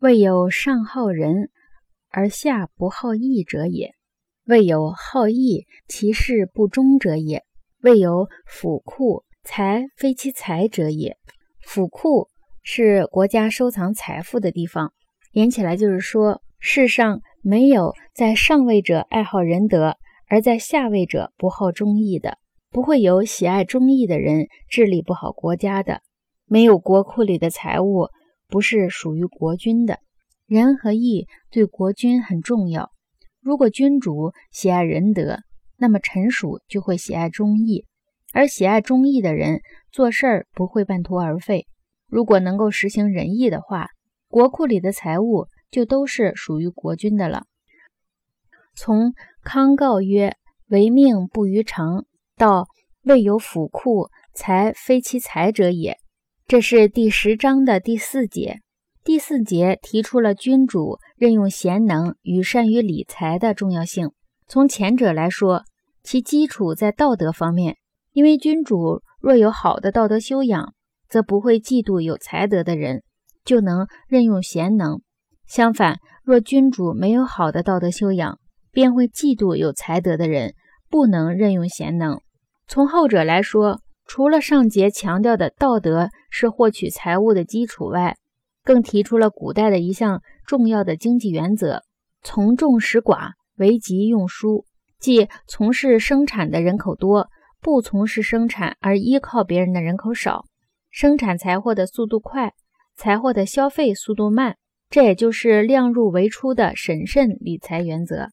未有上好人而下不好义者也；未有好义其事不忠者也；未有府库财非其财者也。府库是国家收藏财富的地方，连起来就是说，世上没有在上位者爱好仁德，而在下位者不好忠义的，不会有喜爱忠义的人治理不好国家的。没有国库里的财物。不是属于国君的仁和义对国君很重要。如果君主喜爱仁德，那么臣属就会喜爱忠义，而喜爱忠义的人做事儿不会半途而废。如果能够实行仁义的话，国库里的财物就都是属于国君的了。从康告曰“唯命不于常”到“未有府库，财非其财者也”。这是第十章的第四节。第四节提出了君主任用贤能与善于理财的重要性。从前者来说，其基础在道德方面，因为君主若有好的道德修养，则不会嫉妒有才德的人，就能任用贤能；相反，若君主没有好的道德修养，便会嫉妒有才德的人，不能任用贤能。从后者来说，除了上节强调的道德是获取财物的基础外，更提出了古代的一项重要的经济原则：从众使寡，为吉用疏。即从事生产的人口多，不从事生产而依靠别人的人口少，生产财货的速度快，财货的消费速度慢。这也就是量入为出的审慎理财原则。